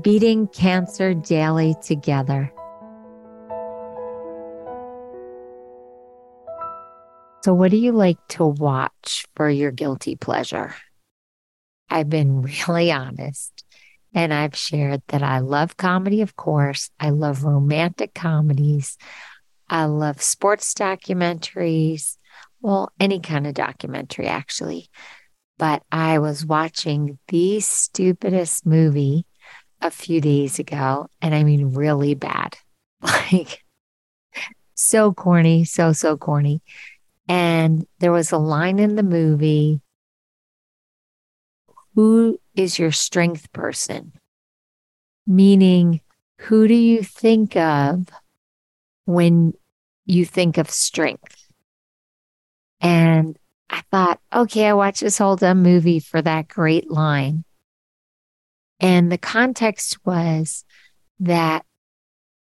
beating cancer daily together. So, what do you like to watch for your guilty pleasure? I've been really honest and I've shared that I love comedy, of course. I love romantic comedies. I love sports documentaries. Well, any kind of documentary, actually. But I was watching the stupidest movie a few days ago, and I mean, really bad. Like, so corny, so, so corny. And there was a line in the movie Who is your strength person? Meaning, who do you think of when you think of strength? And I thought, okay, I watched this whole dumb movie for that great line. And the context was that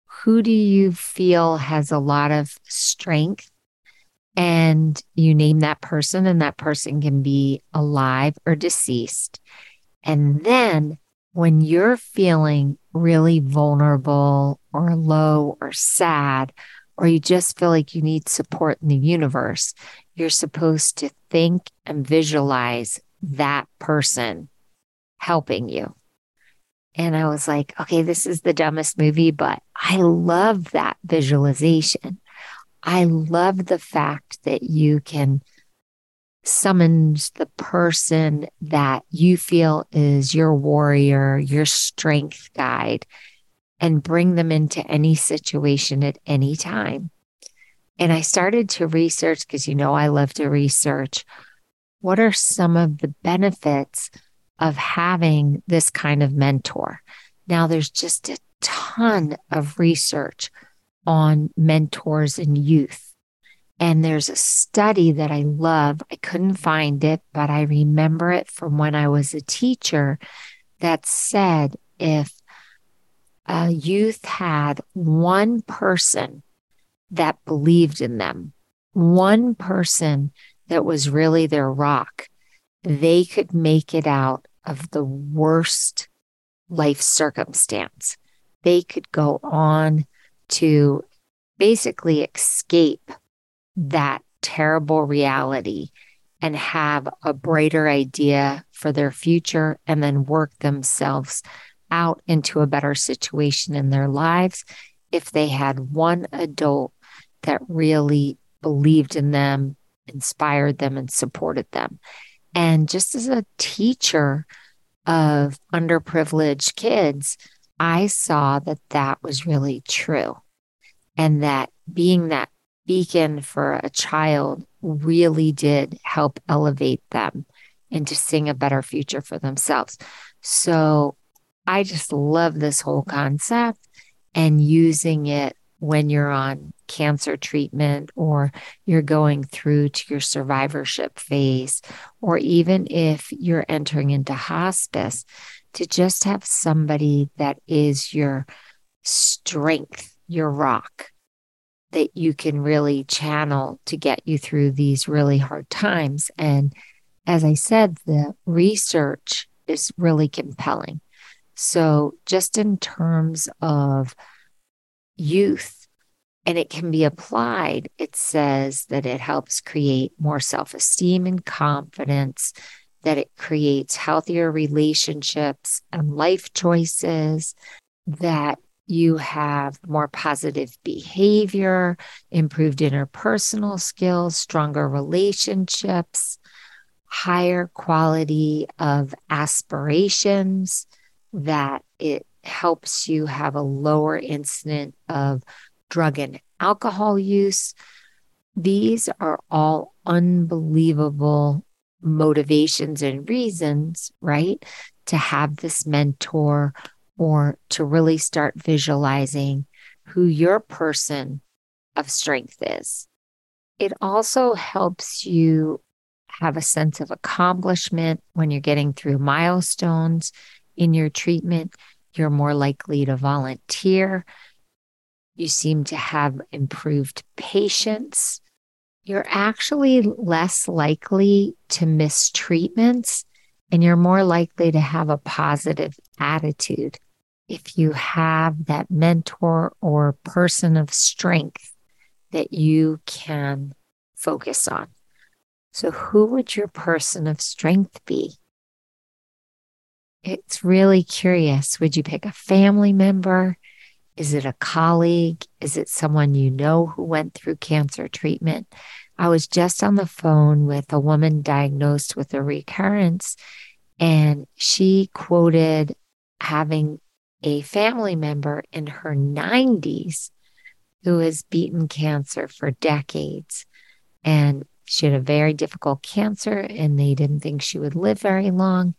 who do you feel has a lot of strength? And you name that person, and that person can be alive or deceased. And then when you're feeling really vulnerable or low or sad, or you just feel like you need support in the universe, you're supposed to think and visualize that person helping you. And I was like, okay, this is the dumbest movie, but I love that visualization. I love the fact that you can summon the person that you feel is your warrior, your strength guide, and bring them into any situation at any time. And I started to research because you know I love to research. What are some of the benefits of having this kind of mentor. Now, there's just a ton of research on mentors in youth. And there's a study that I love. I couldn't find it, but I remember it from when I was a teacher that said if a youth had one person that believed in them, one person that was really their rock, they could make it out of the worst life circumstance. They could go on to basically escape that terrible reality and have a brighter idea for their future and then work themselves out into a better situation in their lives if they had one adult that really believed in them, inspired them, and supported them. And just as a teacher of underprivileged kids, I saw that that was really true. And that being that beacon for a child really did help elevate them and to sing a better future for themselves. So I just love this whole concept and using it when you're on cancer treatment or you're going through to your survivorship phase, or even if you're entering into hospice, to just have somebody that is your strength, your rock that you can really channel to get you through these really hard times. And as I said, the research is really compelling. So, just in terms of youth and it can be applied, it says that it helps create more self esteem and confidence, that it creates healthier relationships and life choices, that you have more positive behavior, improved interpersonal skills, stronger relationships, higher quality of aspirations, that it helps you have a lower incident of drug and alcohol use. These are all unbelievable motivations and reasons, right? To have this mentor or to really start visualizing who your person of strength is. It also helps you have a sense of accomplishment when you're getting through milestones in your treatment. You're more likely to volunteer. You seem to have improved patience. You're actually less likely to miss treatments and you're more likely to have a positive attitude if you have that mentor or person of strength that you can focus on. So, who would your person of strength be? It's really curious. Would you pick a family member? Is it a colleague? Is it someone you know who went through cancer treatment? I was just on the phone with a woman diagnosed with a recurrence, and she quoted having a family member in her 90s who has beaten cancer for decades. And she had a very difficult cancer, and they didn't think she would live very long.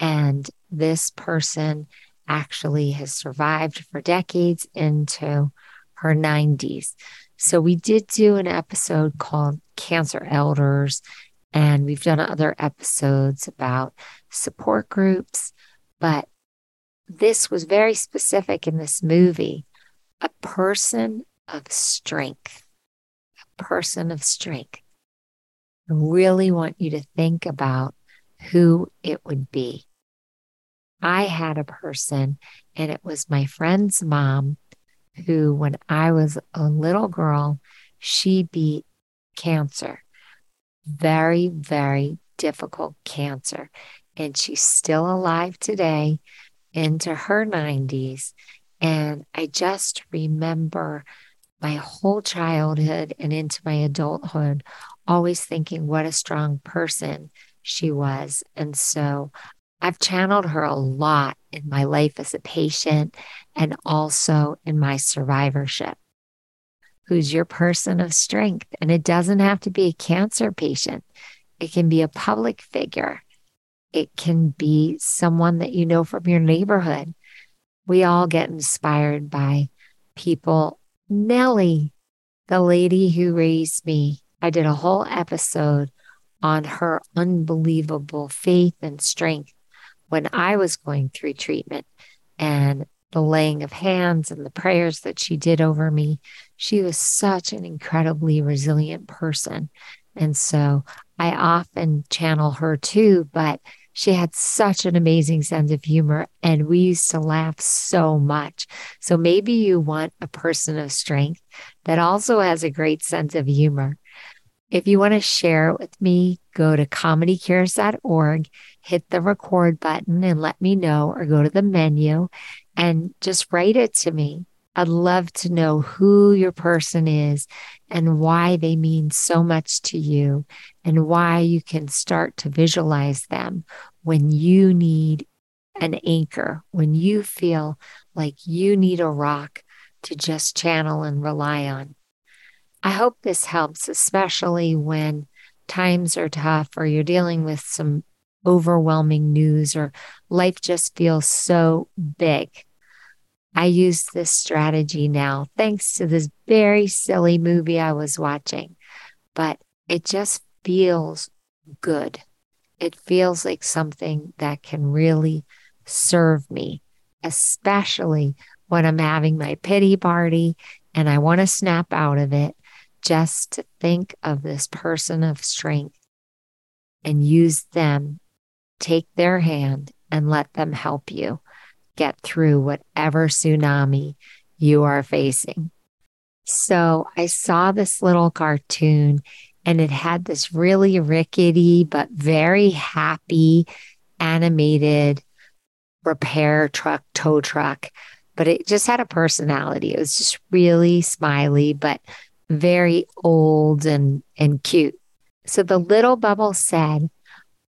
And this person actually has survived for decades into her 90s. So we did do an episode called Cancer Elders, and we've done other episodes about support groups, but this was very specific in this movie a person of strength. A person of strength. I really want you to think about who it would be. I had a person, and it was my friend's mom, who, when I was a little girl, she beat cancer. Very, very difficult cancer. And she's still alive today into her 90s. And I just remember my whole childhood and into my adulthood always thinking what a strong person she was. And so I've channeled her a lot in my life as a patient and also in my survivorship. Who's your person of strength? And it doesn't have to be a cancer patient, it can be a public figure, it can be someone that you know from your neighborhood. We all get inspired by people. Nellie, the lady who raised me, I did a whole episode on her unbelievable faith and strength when I was going through treatment and the laying of hands and the prayers that she did over me. She was such an incredibly resilient person. And so I often channel her too, but she had such an amazing sense of humor and we used to laugh so much. So maybe you want a person of strength that also has a great sense of humor. If you want to share it with me, go to comedycures.org, hit the record button and let me know, or go to the menu and just write it to me. I'd love to know who your person is and why they mean so much to you and why you can start to visualize them when you need an anchor, when you feel like you need a rock to just channel and rely on. I hope this helps, especially when times are tough or you're dealing with some overwhelming news or life just feels so big. I use this strategy now thanks to this very silly movie I was watching, but it just feels good. It feels like something that can really serve me, especially when I'm having my pity party and I want to snap out of it just to think of this person of strength and use them, take their hand and let them help you get through whatever tsunami you are facing. So I saw this little cartoon and it had this really rickety but very happy animated repair truck, tow truck, but it just had a personality. It was just really smiley, but very old and, and cute. So the little bubble said,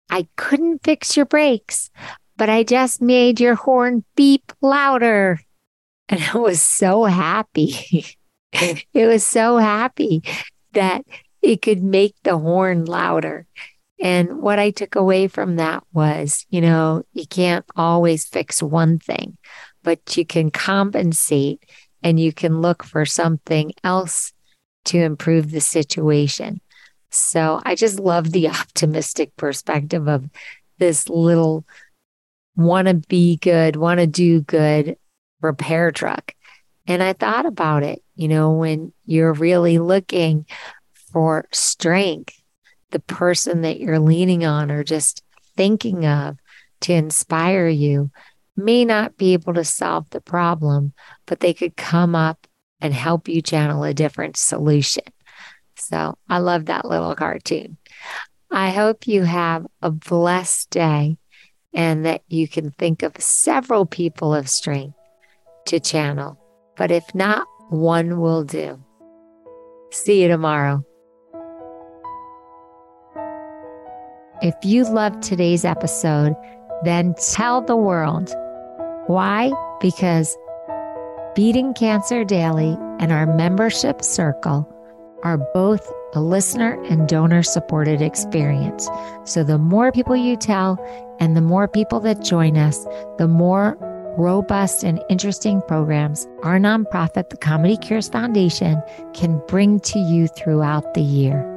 I couldn't fix your brakes, but I just made your horn beep louder. And I was so happy. it was so happy that it could make the horn louder. And what I took away from that was, you know, you can't always fix one thing, but you can compensate and you can look for something else to improve the situation. So I just love the optimistic perspective of this little want to be good, want to do good repair truck. And I thought about it, you know, when you're really looking for strength, the person that you're leaning on or just thinking of to inspire you may not be able to solve the problem, but they could come up and help you channel a different solution. So I love that little cartoon. I hope you have a blessed day and that you can think of several people of strength to channel. But if not, one will do. See you tomorrow. If you loved today's episode, then tell the world. Why? Because Beating Cancer Daily and our membership circle are both a listener and donor supported experience. So the more people you tell and the more people that join us, the more robust and interesting programs our nonprofit, the Comedy Cures Foundation, can bring to you throughout the year.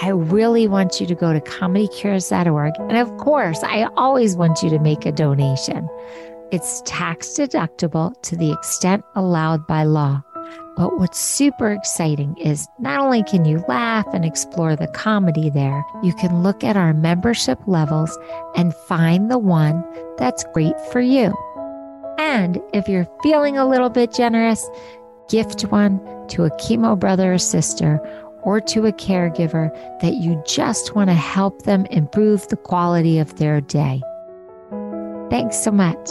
I really want you to go to comedycures.org. And of course, I always want you to make a donation. It's tax deductible to the extent allowed by law. But what's super exciting is not only can you laugh and explore the comedy there, you can look at our membership levels and find the one that's great for you. And if you're feeling a little bit generous, gift one to a chemo brother or sister or to a caregiver that you just want to help them improve the quality of their day. Thanks so much.